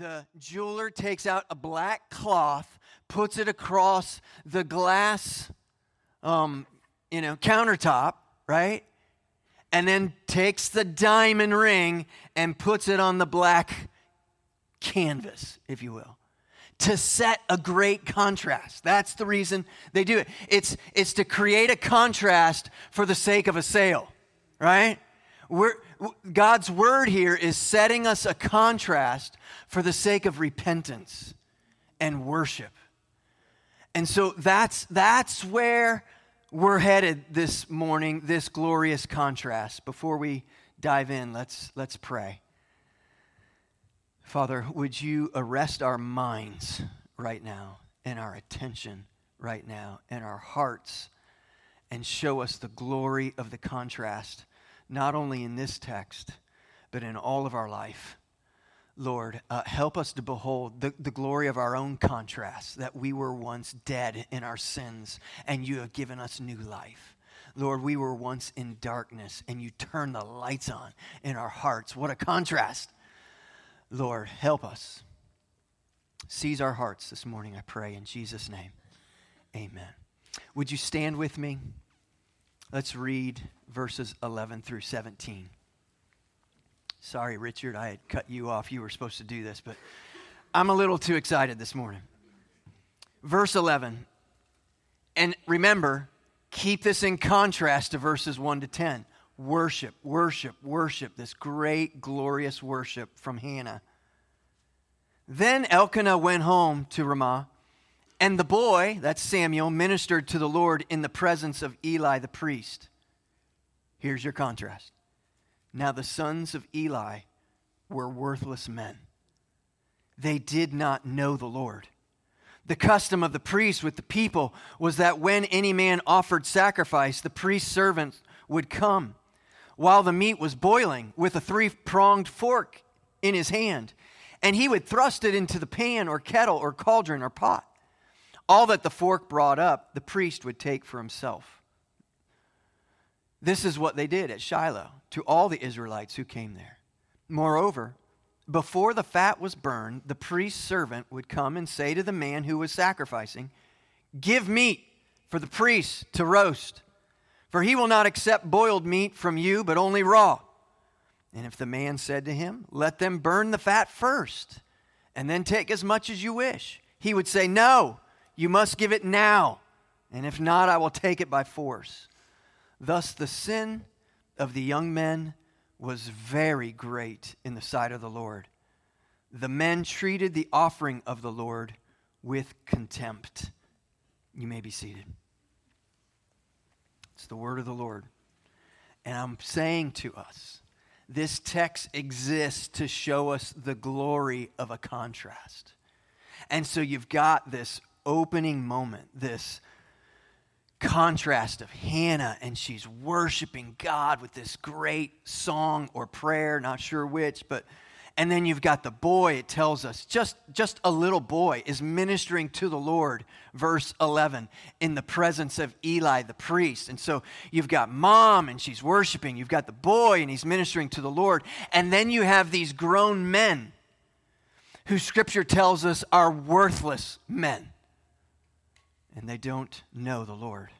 the jeweler takes out a black cloth, puts it across the glass, um, you know, countertop, right? And then takes the diamond ring and puts it on the black canvas, if you will, to set a great contrast. That's the reason they do it. It's, it's to create a contrast for the sake of a sale, right? We're, God's word here is setting us a contrast for the sake of repentance and worship. And so that's, that's where we're headed this morning, this glorious contrast. Before we dive in, let's, let's pray. Father, would you arrest our minds right now and our attention right now and our hearts and show us the glory of the contrast, not only in this text, but in all of our life. Lord, uh, help us to behold the, the glory of our own contrast, that we were once dead in our sins and you have given us new life. Lord, we were once in darkness and you turned the lights on in our hearts. What a contrast. Lord, help us. Seize our hearts this morning, I pray, in Jesus' name. Amen. Would you stand with me? Let's read verses 11 through 17. Sorry, Richard, I had cut you off. You were supposed to do this, but I'm a little too excited this morning. Verse 11. And remember, keep this in contrast to verses 1 to 10 worship, worship, worship, this great, glorious worship from Hannah. Then Elkanah went home to Ramah, and the boy, that's Samuel, ministered to the Lord in the presence of Eli the priest. Here's your contrast. Now the sons of Eli were worthless men. They did not know the Lord. The custom of the priest with the people was that when any man offered sacrifice, the priest's servant would come while the meat was boiling with a three pronged fork in his hand, and he would thrust it into the pan or kettle or cauldron or pot. All that the fork brought up, the priest would take for himself. This is what they did at Shiloh to all the Israelites who came there. Moreover, before the fat was burned, the priest's servant would come and say to the man who was sacrificing, Give meat for the priest to roast for he will not accept boiled meat from you, but only raw. And if the man said to him, Let them burn the fat first, and then take as much as you wish, he would say, No, you must give it now, and if not, I will take it by force. Thus the sin of the young men was very great in the sight of the Lord. The men treated the offering of the Lord with contempt. You may be seated. It's the word of the Lord. And I'm saying to us, this text exists to show us the glory of a contrast. And so you've got this opening moment, this contrast of Hannah, and she's worshiping God with this great song or prayer, not sure which, but and then you've got the boy, it tells us, just, just a little boy is ministering to the Lord, verse 11, in the presence of Eli the priest. And so you've got mom and she's worshiping. You've got the boy and he's ministering to the Lord. And then you have these grown men who scripture tells us are worthless men. And they don't know the Lord.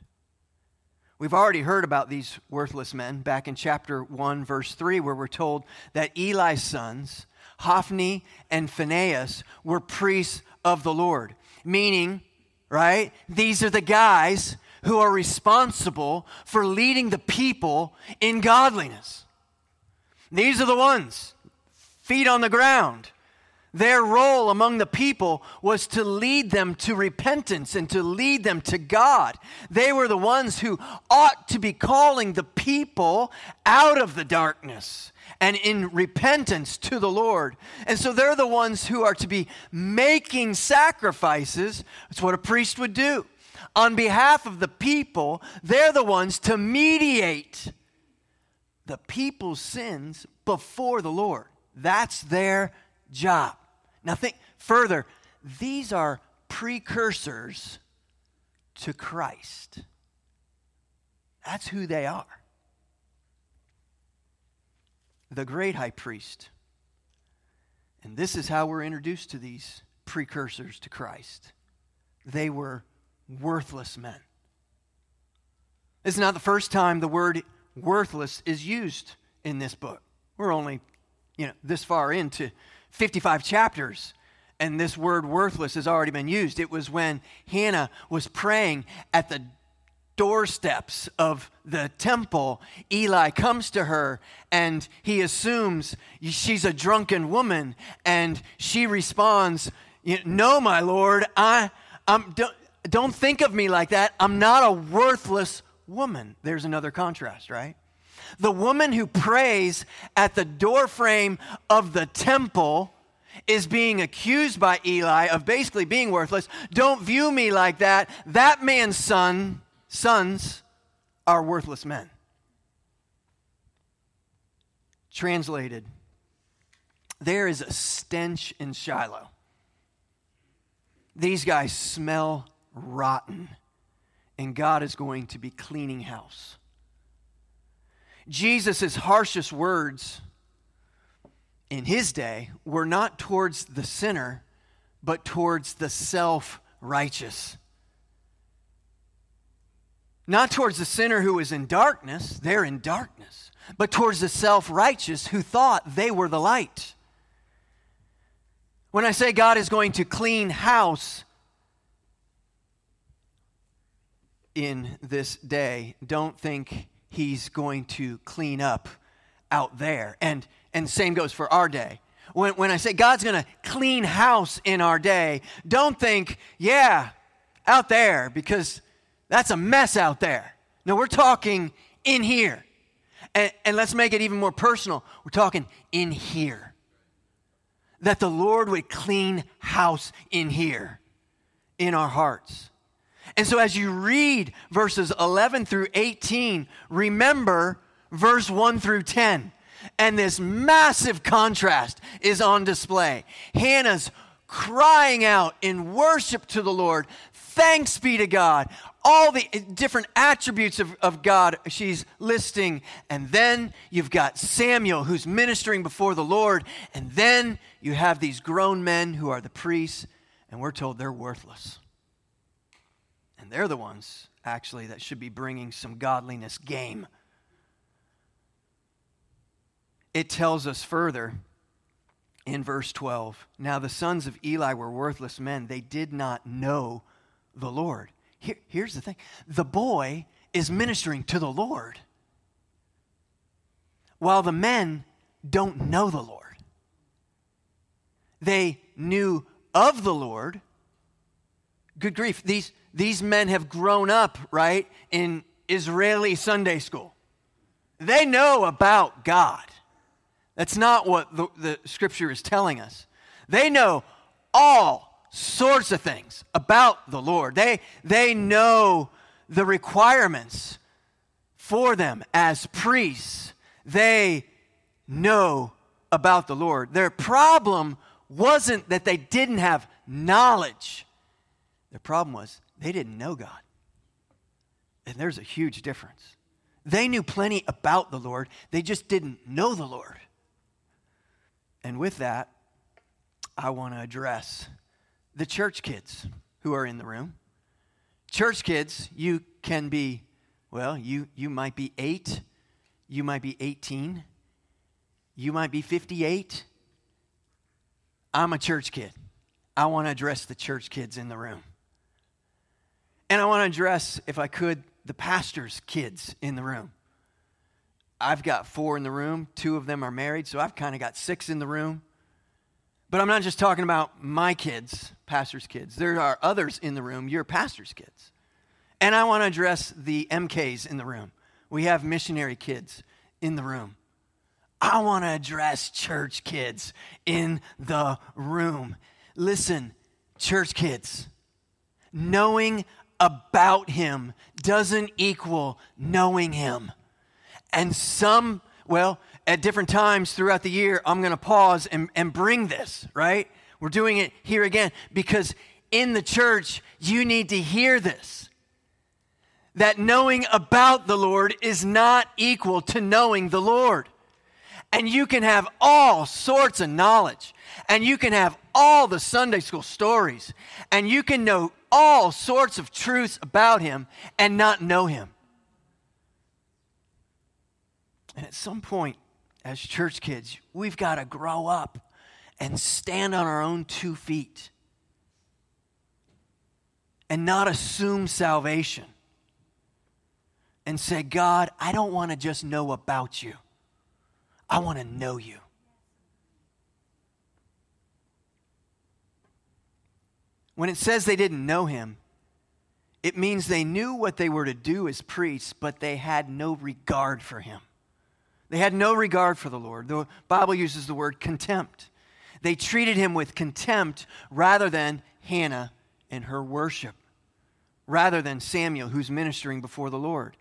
We've already heard about these worthless men back in chapter 1, verse 3, where we're told that Eli's sons Hophni and Phinehas were priests of the Lord. Meaning, right, these are the guys who are responsible for leading the people in godliness. These are the ones, feet on the ground. Their role among the people was to lead them to repentance and to lead them to God. They were the ones who ought to be calling the people out of the darkness and in repentance to the Lord. And so they're the ones who are to be making sacrifices. That's what a priest would do. On behalf of the people, they're the ones to mediate the people's sins before the Lord. That's their job. Now, think further. These are precursors to Christ. That's who they are the great high priest. And this is how we're introduced to these precursors to Christ. They were worthless men. This is not the first time the word worthless is used in this book. We're only, you know, this far into 55 chapters and this word worthless has already been used. It was when Hannah was praying at the doorsteps of the temple. Eli comes to her and he assumes she's a drunken woman and she responds, No, my Lord, I, I'm, don't, don't think of me like that. I'm not a worthless woman. There's another contrast, right? The woman who prays at the doorframe of the temple is being accused by Eli of basically being worthless. Don't view me like that. That man's son, sons are worthless men. Translated, there is a stench in Shiloh. These guys smell rotten, and God is going to be cleaning house. Jesus' harshest words in his day were not towards the sinner, but towards the self righteous. Not towards the sinner who is in darkness, they're in darkness, but towards the self righteous who thought they were the light. When I say God is going to clean house in this day, don't think he's going to clean up out there. And and same goes for our day. When, when I say God's going to clean house in our day, don't think, yeah, out there, because that's a mess out there. No, we're talking in here. And, and let's make it even more personal. We're talking in here. That the Lord would clean house in here, in our hearts. And so as you read verses 11 through 18, remember verse 1 through 10 and this massive contrast is on display. Hannah's crying out in worship to the Lord. Thanks be to God. All the different attributes of, of God she's listing. And then you've got Samuel who's ministering before the Lord. And then you have these grown men who are the priests, and we're told they're worthless. They're the ones, actually, that should be bringing some godliness game it tells us further in verse 12 Now the sons of Eli were worthless men. They did not know the Lord. Here, here's the thing the boy is ministering to the Lord, while the men don't know the Lord. They knew of the Lord. Good grief. These, these men have grown up, right, in Israeli Sunday school. They know about God. That's not what the, the scripture is telling us. They know all sorts of things about the Lord. They, they know the requirements for them as priests. They know about the Lord. Their problem wasn't that they didn't have knowledge, their problem was they didn't know God. And there's a huge difference. They knew plenty about the Lord, they just didn't know the Lord. And with that, I want to address the church kids who are in the room. Church kids, you can be, well, you, you might be eight, you might be 18, you might be 58. I'm a church kid. I want to address the church kids in the room. And I want to address, if I could, the pastor's kids in the room. I've got four in the room, two of them are married, so I've kind of got six in the room. But I'm not just talking about my kids, pastor's kids. There are others in the room, your pastor's kids. And I want to address the MKs in the room. We have missionary kids in the room. I want to address church kids in the room. Listen, church kids, knowing about Him doesn't equal knowing Him. And some, well, at different times throughout the year, I'm going to pause and, and bring this, right? We're doing it here again because in the church, you need to hear this. That knowing about the Lord is not equal to knowing the Lord. And you can have all sorts of knowledge. And you can have all the Sunday school stories, and you can know all sorts of truths about him and not know him. And at some point, as church kids, we've got to grow up and stand on our own two feet and not assume salvation and say, God, I don't want to just know about you, I want to know you. When it says they didn't know him, it means they knew what they were to do as priests, but they had no regard for him. They had no regard for the Lord. The Bible uses the word contempt. They treated him with contempt rather than Hannah and her worship, rather than Samuel who's ministering before the Lord.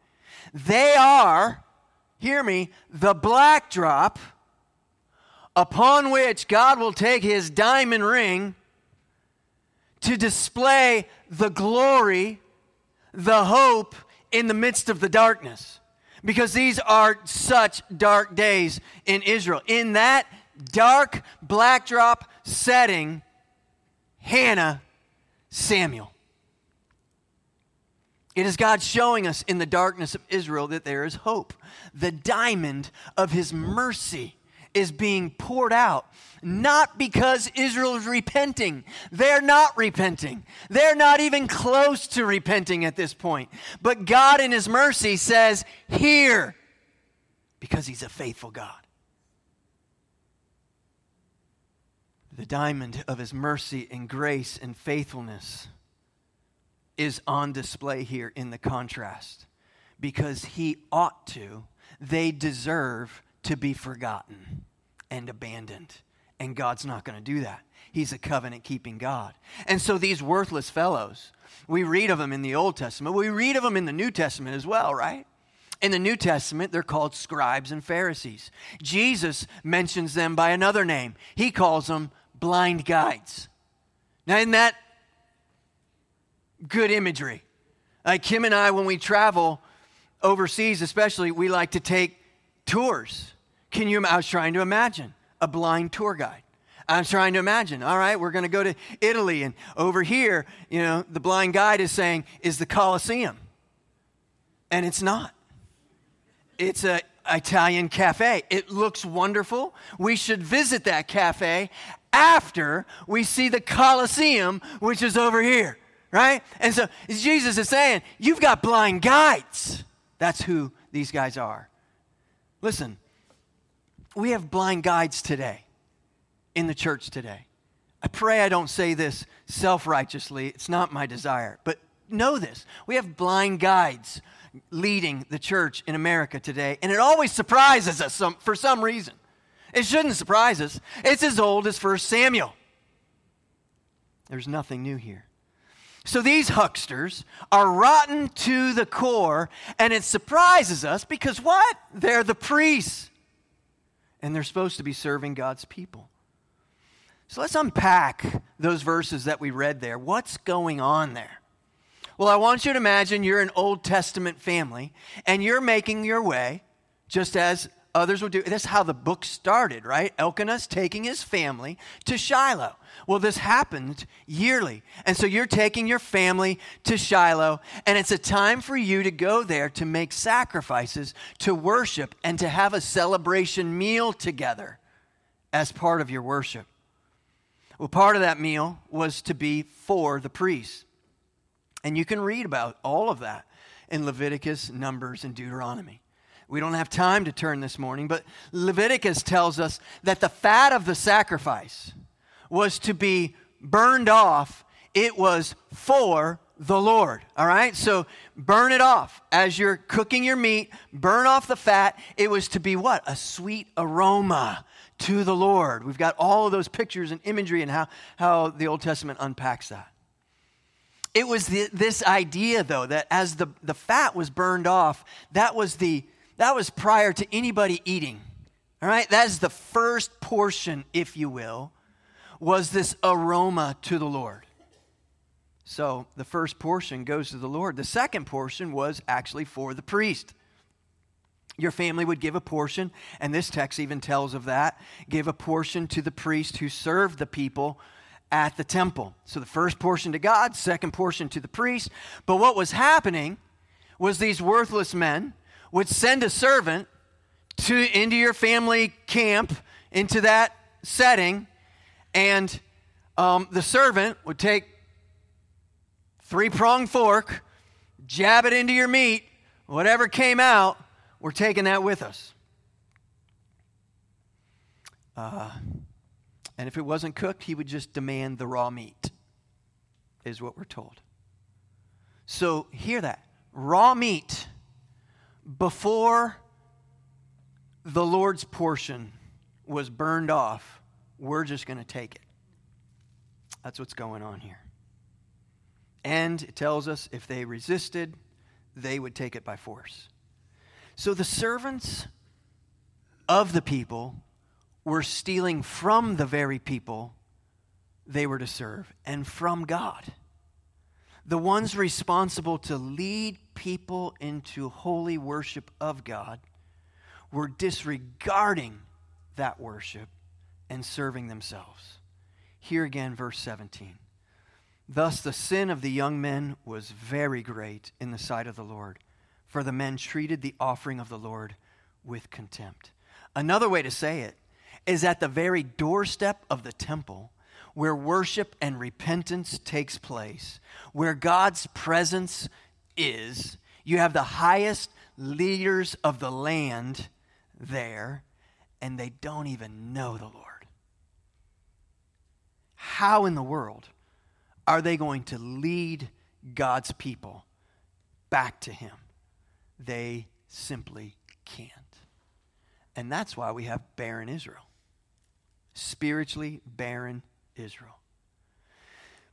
They are, hear me, the black drop upon which God will take his diamond ring to display the glory, the hope in the midst of the darkness because these are such dark days in Israel. In that dark backdrop setting, Hannah, Samuel. It is God showing us in the darkness of Israel that there is hope. The diamond of his mercy is being poured out not because Israel is repenting. They're not repenting. They're not even close to repenting at this point. But God, in His mercy, says, Hear, because He's a faithful God. The diamond of His mercy and grace and faithfulness is on display here in the contrast because He ought to, they deserve to be forgotten and abandoned. And God's not going to do that. He's a covenant keeping God. And so these worthless fellows, we read of them in the Old Testament. We read of them in the New Testament as well, right? In the New Testament, they're called scribes and Pharisees. Jesus mentions them by another name. He calls them blind guides. Now, isn't that good imagery? Like Kim and I, when we travel overseas, especially, we like to take tours. Can you? I was trying to imagine a blind tour guide. I'm trying to imagine, all right, we're going to go to Italy, and over here, you know, the blind guide is saying, is the Colosseum. And it's not. It's a Italian cafe. It looks wonderful. We should visit that cafe after we see the Colosseum, which is over here, right? And so Jesus is saying, You've got blind guides. That's who these guys are. Listen, we have blind guides today in the church today. I pray I don't say this self righteously. It's not my desire. But know this we have blind guides leading the church in America today, and it always surprises us some, for some reason. It shouldn't surprise us. It's as old as 1 Samuel. There's nothing new here. So these hucksters are rotten to the core, and it surprises us because what? They're the priests and they're supposed to be serving God's people. So let's unpack those verses that we read there. What's going on there? Well, I want you to imagine you're an Old Testament family and you're making your way, just as others would do. That's how the book started, right? Elkanah's taking his family to Shiloh. Well, this happened yearly. And so you're taking your family to Shiloh, and it's a time for you to go there to make sacrifices, to worship, and to have a celebration meal together as part of your worship. Well, part of that meal was to be for the priests. And you can read about all of that in Leviticus, Numbers, and Deuteronomy. We don't have time to turn this morning, but Leviticus tells us that the fat of the sacrifice was to be burned off, it was for the Lord. All right? So burn it off. As you're cooking your meat, burn off the fat. It was to be what? A sweet aroma to the Lord. We've got all of those pictures and imagery and how, how the Old Testament unpacks that. It was the, this idea, though, that as the, the fat was burned off, that was the that was prior to anybody eating. All right? That is the first portion, if you will, was this aroma to the Lord. So the first portion goes to the Lord. The second portion was actually for the priest. your family would give a portion, and this text even tells of that, give a portion to the priest who served the people at the temple. So the first portion to God, second portion to the priest. But what was happening was these worthless men would send a servant to into your family camp, into that setting, and um, the servant would take three pronged fork, jab it into your meat, whatever came out, we're taking that with us. Uh, and if it wasn't cooked, he would just demand the raw meat, is what we're told. So, hear that. Raw meat before the Lord's portion was burned off, we're just going to take it. That's what's going on here. And it tells us if they resisted, they would take it by force. So the servants of the people were stealing from the very people they were to serve and from God. The ones responsible to lead people into holy worship of God were disregarding that worship and serving themselves. Here again, verse 17. Thus the sin of the young men was very great in the sight of the Lord for the men treated the offering of the Lord with contempt. Another way to say it is at the very doorstep of the temple where worship and repentance takes place, where God's presence is, you have the highest leaders of the land there, and they don't even know the Lord. How in the world are they going to lead God's people back to Him? They simply can't. And that's why we have barren Israel. Spiritually barren Israel.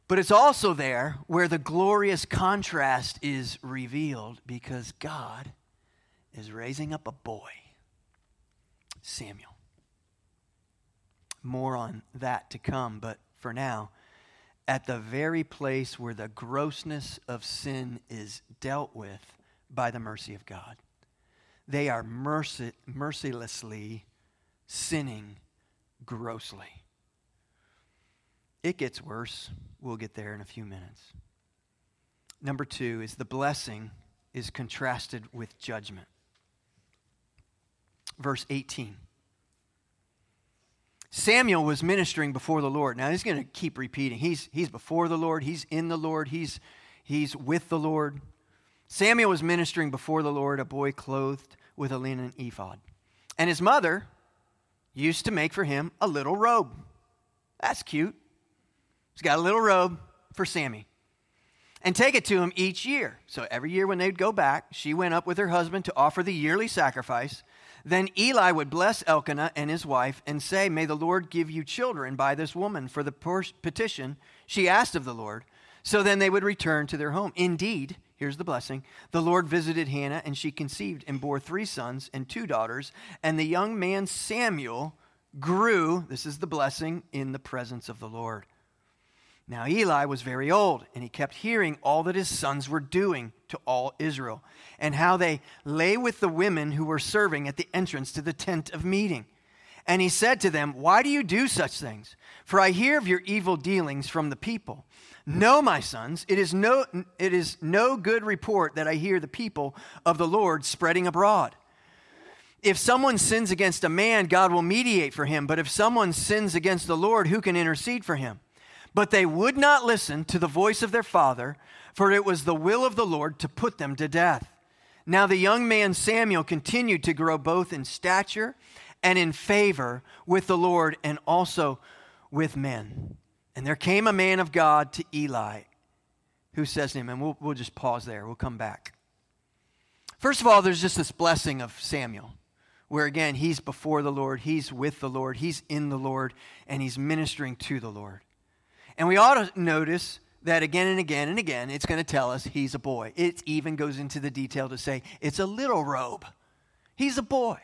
But it's also there where the glorious contrast is revealed because God is raising up a boy, Samuel. More on that to come, but for now, at the very place where the grossness of sin is dealt with, by the mercy of God. They are mercy, mercilessly sinning grossly. It gets worse. We'll get there in a few minutes. Number two is the blessing is contrasted with judgment. Verse 18. Samuel was ministering before the Lord. Now he's going to keep repeating. He's, he's before the Lord, he's in the Lord, he's, he's with the Lord. Samuel was ministering before the Lord, a boy clothed with a linen ephod. And his mother used to make for him a little robe. That's cute. He's got a little robe for Sammy. And take it to him each year. So every year when they'd go back, she went up with her husband to offer the yearly sacrifice. Then Eli would bless Elkanah and his wife and say, May the Lord give you children by this woman for the petition she asked of the Lord. So then they would return to their home. Indeed, Here's the blessing. The Lord visited Hannah, and she conceived and bore three sons and two daughters. And the young man Samuel grew, this is the blessing, in the presence of the Lord. Now Eli was very old, and he kept hearing all that his sons were doing to all Israel, and how they lay with the women who were serving at the entrance to the tent of meeting. And he said to them, Why do you do such things? For I hear of your evil dealings from the people. No, my sons, it is no, it is no good report that I hear the people of the Lord spreading abroad. If someone sins against a man, God will mediate for him. But if someone sins against the Lord, who can intercede for him? But they would not listen to the voice of their father, for it was the will of the Lord to put them to death. Now the young man Samuel continued to grow both in stature and in favor with the Lord and also with men. And there came a man of God to Eli who says to him, and we'll, we'll just pause there, we'll come back. First of all, there's just this blessing of Samuel, where again, he's before the Lord, he's with the Lord, he's in the Lord, and he's ministering to the Lord. And we ought to notice that again and again and again, it's going to tell us he's a boy. It even goes into the detail to say it's a little robe. He's a boy.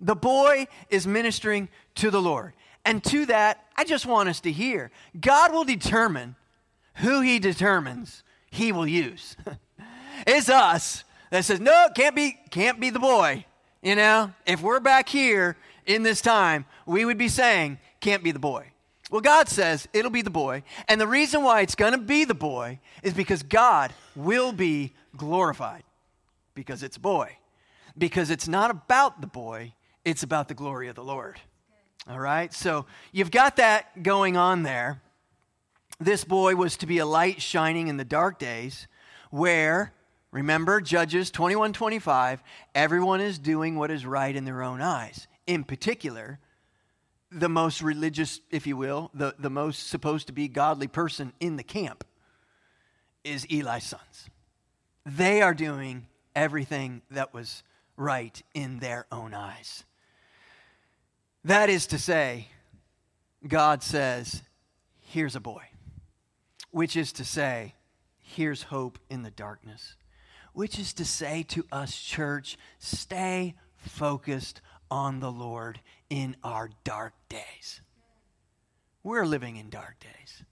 The boy is ministering to the Lord. And to that, I just want us to hear God will determine who He determines He will use. it's us that says, no, can't be, can't be the boy. You know, if we're back here in this time, we would be saying, can't be the boy. Well, God says it'll be the boy. And the reason why it's going to be the boy is because God will be glorified because it's a boy. Because it's not about the boy, it's about the glory of the Lord. All right? So you've got that going on there. This boy was to be a light shining in the dark days where, remember, Judges 21 25, everyone is doing what is right in their own eyes. In particular, the most religious, if you will, the, the most supposed to be godly person in the camp is Eli's sons. They are doing everything that was right in their own eyes. That is to say, God says, Here's a boy. Which is to say, Here's hope in the darkness. Which is to say to us, church, stay focused on the Lord in our dark days. We're living in dark days.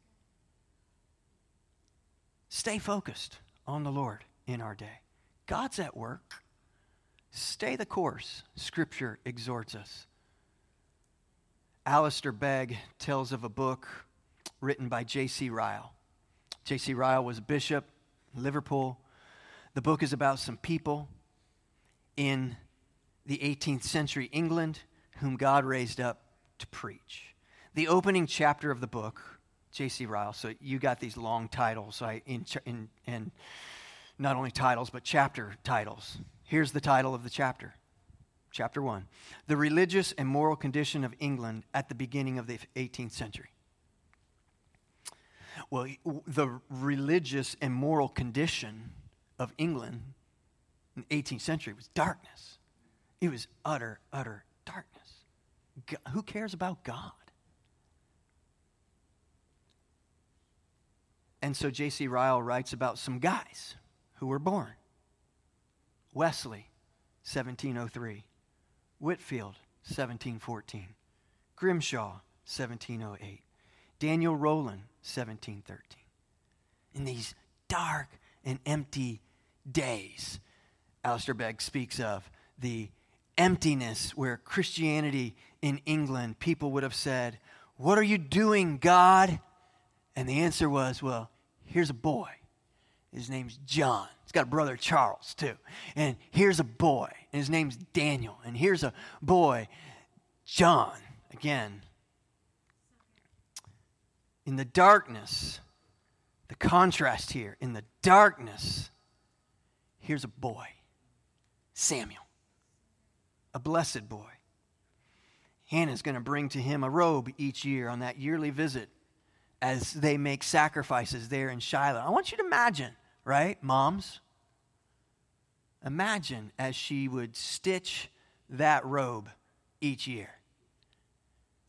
Stay focused on the Lord in our day. God's at work. Stay the course, Scripture exhorts us. Alistair Begg tells of a book written by J.C. Ryle. J.C. Ryle was a bishop in Liverpool. The book is about some people in the 18th century England whom God raised up to preach. The opening chapter of the book, J.C. Ryle, so you got these long titles, I, in, in, not only titles, but chapter titles. Here's the title of the chapter. Chapter 1 The Religious and Moral Condition of England at the Beginning of the 18th Century. Well, the religious and moral condition of England in the 18th century was darkness. It was utter, utter darkness. Who cares about God? And so J.C. Ryle writes about some guys who were born Wesley, 1703, Whitefield, 1714, Grimshaw, 1708, Daniel Rowland, 1713. In these dark and empty days, Alistair Begg speaks of the emptiness where Christianity in England, people would have said, What are you doing, God? And the answer was, Well, here's a boy. His name's John. He's got a brother, Charles, too. And here's a boy, and his name's Daniel. And here's a boy, John. Again, in the darkness, the contrast here, in the darkness, here's a boy, Samuel a blessed boy. Hannah's going to bring to him a robe each year on that yearly visit as they make sacrifices there in Shiloh. I want you to imagine, right, moms? Imagine as she would stitch that robe each year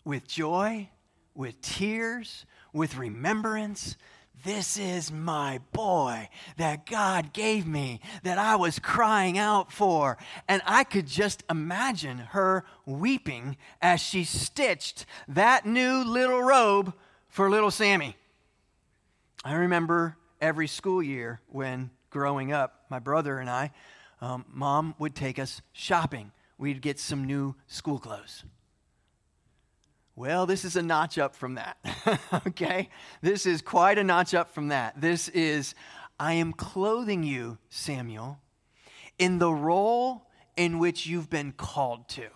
with joy, with tears, with remembrance, this is my boy that God gave me, that I was crying out for. And I could just imagine her weeping as she stitched that new little robe for little Sammy. I remember every school year when growing up, my brother and I, um, mom would take us shopping. We'd get some new school clothes. Well, this is a notch up from that. okay? This is quite a notch up from that. This is, I am clothing you, Samuel, in the role in which you've been called to.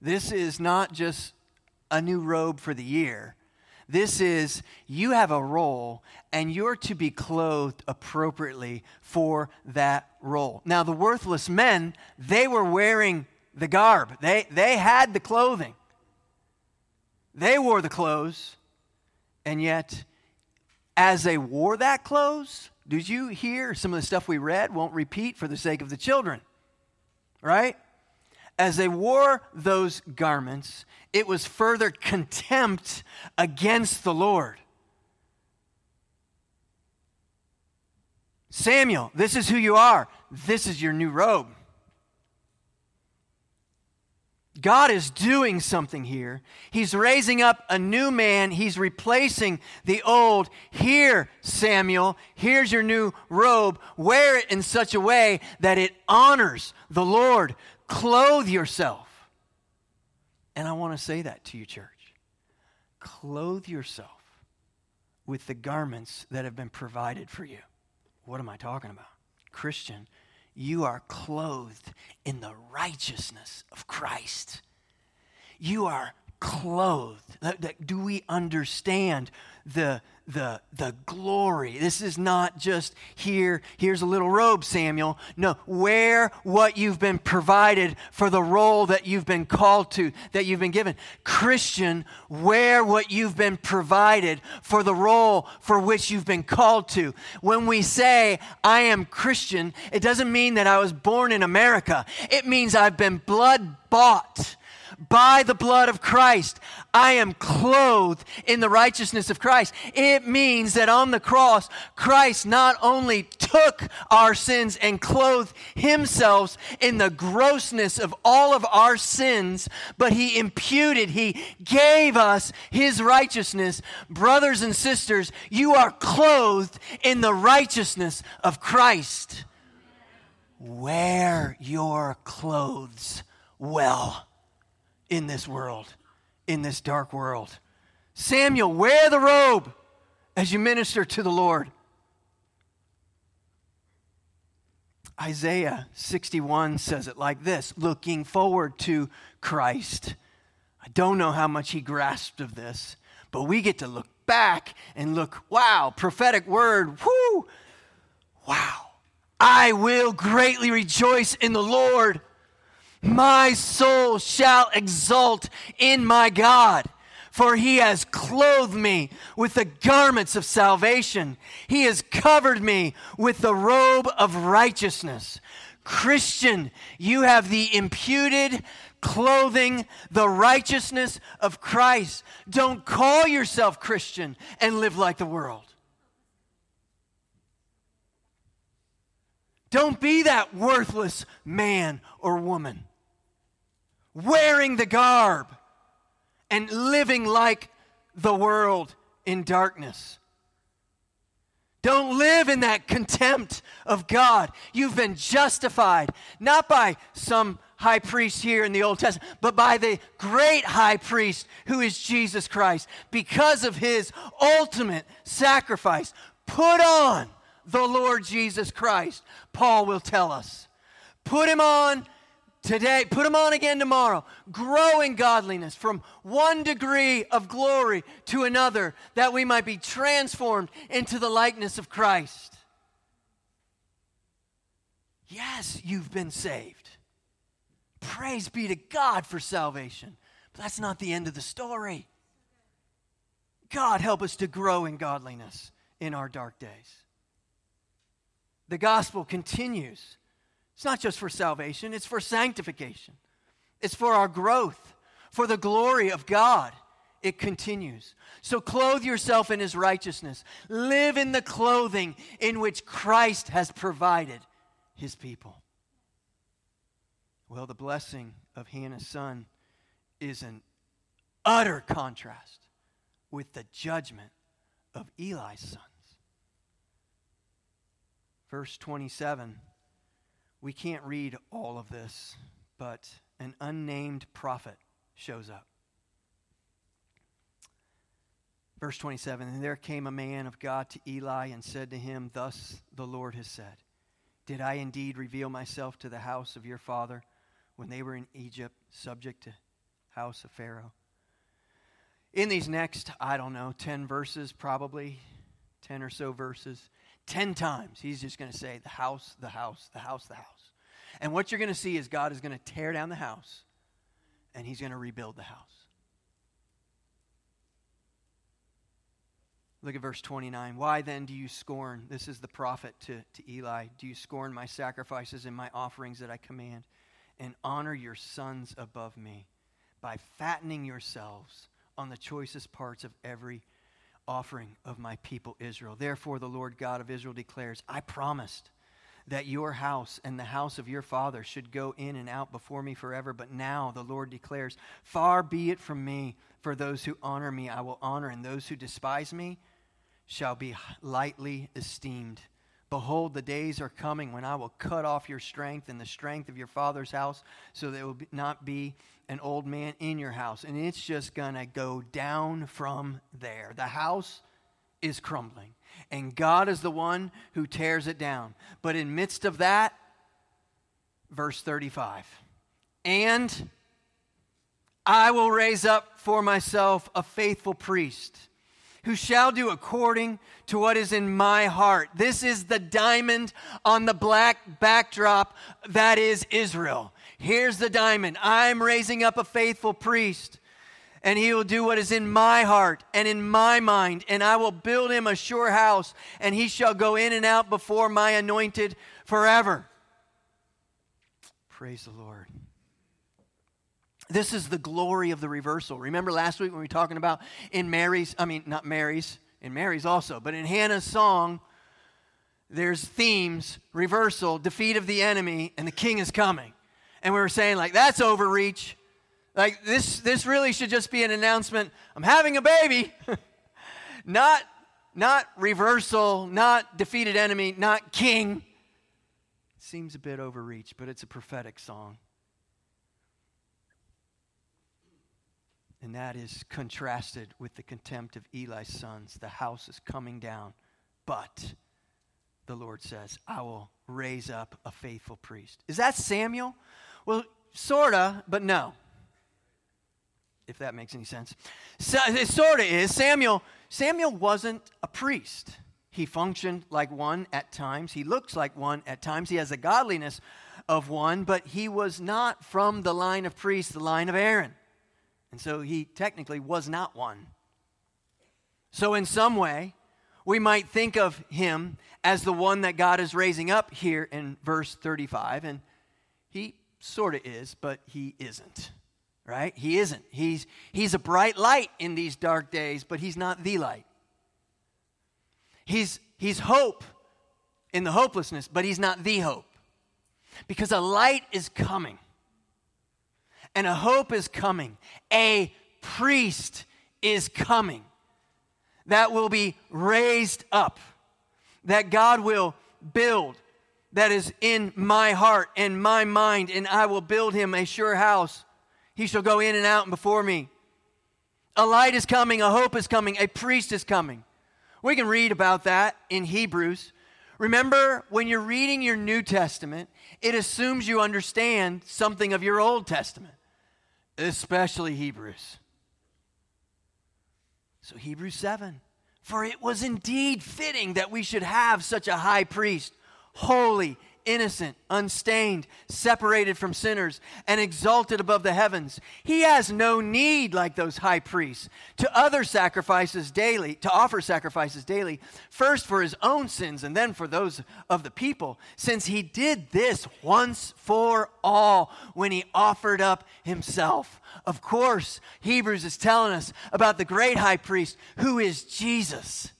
This is not just a new robe for the year. This is, you have a role and you're to be clothed appropriately for that role. Now, the worthless men, they were wearing the garb, they, they had the clothing. They wore the clothes, and yet, as they wore that clothes, did you hear some of the stuff we read? Won't repeat for the sake of the children, right? As they wore those garments, it was further contempt against the Lord. Samuel, this is who you are. This is your new robe. God is doing something here. He's raising up a new man. He's replacing the old. Here, Samuel, here's your new robe. Wear it in such a way that it honors the Lord, Clothe yourself. And I want to say that to you, church. Clothe yourself with the garments that have been provided for you. What am I talking about? Christian, you are clothed in the righteousness of Christ. You are clothed. Do we understand the, the, the glory? This is not just here, here's a little robe, Samuel. No, wear what you've been provided for the role that you've been called to, that you've been given. Christian, wear what you've been provided for the role for which you've been called to. When we say, I am Christian, it doesn't mean that I was born in America, it means I've been blood bought by the blood of Christ. I am clothed in the righteousness of Christ. It means that on the cross, Christ not only took our sins and clothed himself in the grossness of all of our sins, but he imputed, he gave us his righteousness. Brothers and sisters, you are clothed in the righteousness of Christ. Wear your clothes well in this world, in this dark world. Samuel, wear the robe as you minister to the Lord. Isaiah 61 says it like this looking forward to Christ. I don't know how much he grasped of this, but we get to look back and look, wow, prophetic word, whoo, wow. I will greatly rejoice in the Lord. My soul shall exult in my God, for he has clothed me with the garments of salvation. He has covered me with the robe of righteousness. Christian, you have the imputed clothing, the righteousness of Christ. Don't call yourself Christian and live like the world. Don't be that worthless man or woman wearing the garb and living like the world in darkness. Don't live in that contempt of God. You've been justified, not by some high priest here in the Old Testament, but by the great high priest who is Jesus Christ. Because of his ultimate sacrifice, put on the Lord Jesus Christ, Paul will tell us. Put him on today, put them on again tomorrow. Grow in godliness from one degree of glory to another, that we might be transformed into the likeness of Christ. Yes, you've been saved. Praise be to God for salvation. But that's not the end of the story. God, help us to grow in godliness in our dark days. The gospel continues it's not just for salvation, it's for sanctification, it's for our growth, for the glory of God. It continues. So clothe yourself in his righteousness. Live in the clothing in which Christ has provided his people. Well, the blessing of Hannah's son is an utter contrast with the judgment of Eli's sons. Verse 27 we can't read all of this, but an unnamed prophet shows up. Verse 27 And there came a man of God to Eli and said to him, Thus the Lord has said, Did I indeed reveal myself to the house of your father when they were in Egypt, subject to house of Pharaoh? In these next, I don't know, 10 verses, probably 10 or so verses, 10 times, he's just going to say, the house, the house, the house, the house. And what you're going to see is God is going to tear down the house and he's going to rebuild the house. Look at verse 29. Why then do you scorn? This is the prophet to, to Eli. Do you scorn my sacrifices and my offerings that I command? And honor your sons above me by fattening yourselves on the choicest parts of every offering of my people Israel. Therefore, the Lord God of Israel declares, I promised that your house and the house of your father should go in and out before me forever. But now the Lord declares, Far be it from me, for those who honor me I will honor, and those who despise me shall be lightly esteemed. Behold, the days are coming when I will cut off your strength and the strength of your father's house, so there will not be an old man in your house. And it's just going to go down from there. The house is crumbling, and God is the one who tears it down. But in midst of that, verse 35, and I will raise up for myself a faithful priest who shall do according to what is in my heart. This is the diamond on the black backdrop that is Israel. Here's the diamond. I'm raising up a faithful priest, and he will do what is in my heart and in my mind, and I will build him a sure house, and he shall go in and out before my anointed forever. Praise the Lord. This is the glory of the reversal. Remember last week when we were talking about in Mary's, I mean, not Mary's, in Mary's also, but in Hannah's song, there's themes, reversal, defeat of the enemy, and the king is coming. And we were saying, like, that's overreach. Like, this, this really should just be an announcement I'm having a baby. not, not reversal, not defeated enemy, not king. Seems a bit overreach, but it's a prophetic song. And that is contrasted with the contempt of Eli's sons. The house is coming down. But the Lord says, I will raise up a faithful priest. Is that Samuel? Well, sort of, but no. If that makes any sense. So, it sort of is. Samuel, Samuel wasn't a priest. He functioned like one at times. He looks like one at times. He has the godliness of one, but he was not from the line of priests, the line of Aaron. And so he technically was not one. So, in some way, we might think of him as the one that God is raising up here in verse 35. And he sort of is, but he isn't, right? He isn't. He's, he's a bright light in these dark days, but he's not the light. He's, he's hope in the hopelessness, but he's not the hope. Because a light is coming and a hope is coming. A priest is coming that will be raised up, that God will build, that is in my heart and my mind, and I will build him a sure house. He shall go in and out and before me. A light is coming, a hope is coming, a priest is coming. We can read about that in Hebrews. Remember, when you're reading your New Testament, it assumes you understand something of your Old Testament especially Hebrews. So, Hebrews 7. For it was indeed fitting that we should have such a high priest, holy, innocent, unstained, separated from sinners, and exalted above the heavens. He has no need, like those high priests, to other sacrifices daily, to offer sacrifices daily, first for his own sins and then for those of the people, since he did this once for all when he offered up himself. Of course, Hebrews is telling us about the great high priest who is Jesus.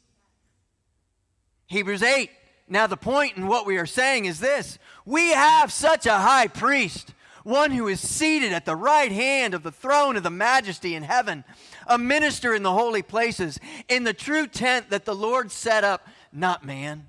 Hebrews 8 now, the point in what we are saying is this we have such a high priest, one who is seated at the right hand of the throne of the majesty in heaven, a minister in the holy places, in the true tent that the Lord set up, not man.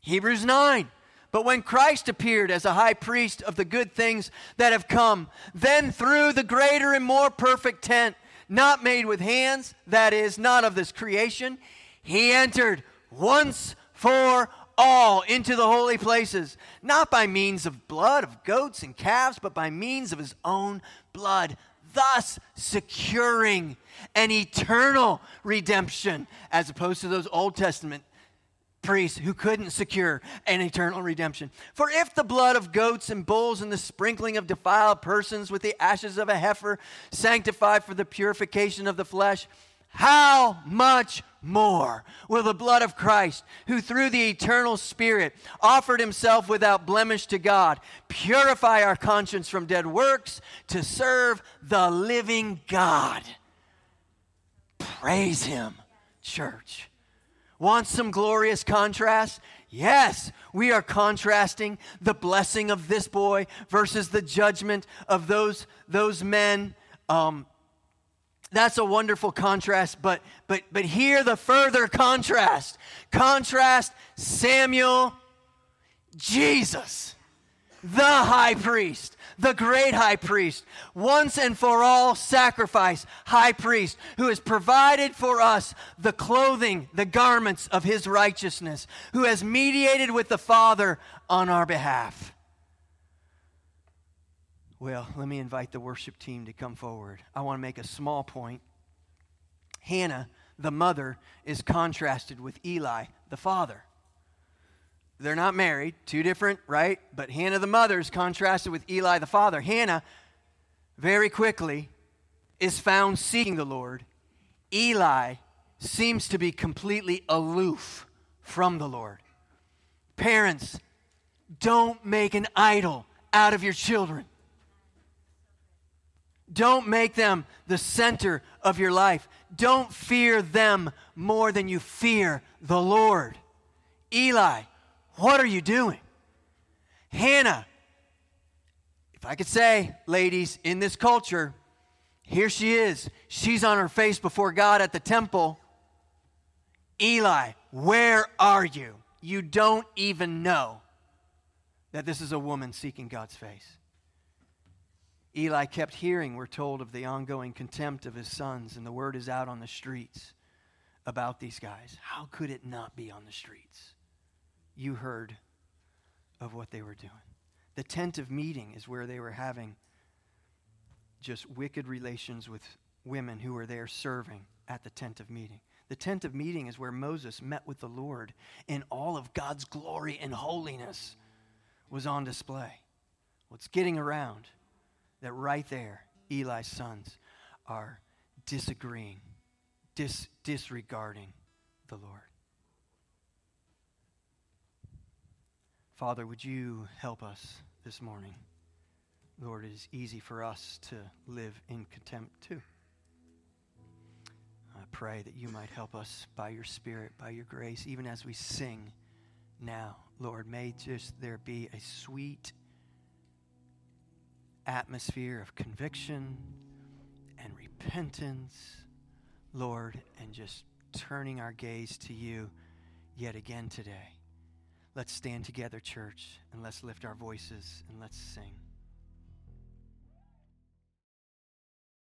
Hebrews 9. But when Christ appeared as a high priest of the good things that have come, then through the greater and more perfect tent, not made with hands, that is, not of this creation, he entered once for all into the holy places, not by means of blood of goats and calves, but by means of his own blood, thus securing an eternal redemption, as opposed to those Old Testament priests who couldn't secure an eternal redemption. For if the blood of goats and bulls and the sprinkling of defiled persons with the ashes of a heifer sanctify for the purification of the flesh, how much more will the blood of Christ, who through the eternal Spirit offered himself without blemish to God, purify our conscience from dead works to serve the living God? Praise him, church. Want some glorious contrast? Yes, we are contrasting the blessing of this boy versus the judgment of those, those men. Um, that's a wonderful contrast, but but but here the further contrast. Contrast Samuel Jesus, the high priest, the great high priest, once and for all sacrifice, high priest, who has provided for us the clothing, the garments of his righteousness, who has mediated with the Father on our behalf. Well, let me invite the worship team to come forward. I want to make a small point. Hannah, the mother, is contrasted with Eli, the father. They're not married, two different, right? But Hannah, the mother, is contrasted with Eli, the father. Hannah, very quickly, is found seeking the Lord. Eli seems to be completely aloof from the Lord. Parents, don't make an idol out of your children. Don't make them the center of your life. Don't fear them more than you fear the Lord. Eli, what are you doing? Hannah, if I could say, ladies, in this culture, here she is. She's on her face before God at the temple. Eli, where are you? You don't even know that this is a woman seeking God's face. Eli kept hearing, we're told, of the ongoing contempt of his sons, and the word is out on the streets about these guys. How could it not be on the streets? You heard of what they were doing. The tent of meeting is where they were having just wicked relations with women who were there serving at the tent of meeting. The tent of meeting is where Moses met with the Lord, and all of God's glory and holiness was on display. What's getting around that right there, Eli's sons are disagreeing, dis- disregarding the Lord. Father, would you help us this morning? Lord, it is easy for us to live in contempt too. I pray that you might help us by your Spirit, by your grace, even as we sing now. Lord, may just there be a sweet atmosphere of conviction and repentance, Lord, and just turning our gaze to you yet again today. Let's stand together, church, and let's lift our voices and let's sing.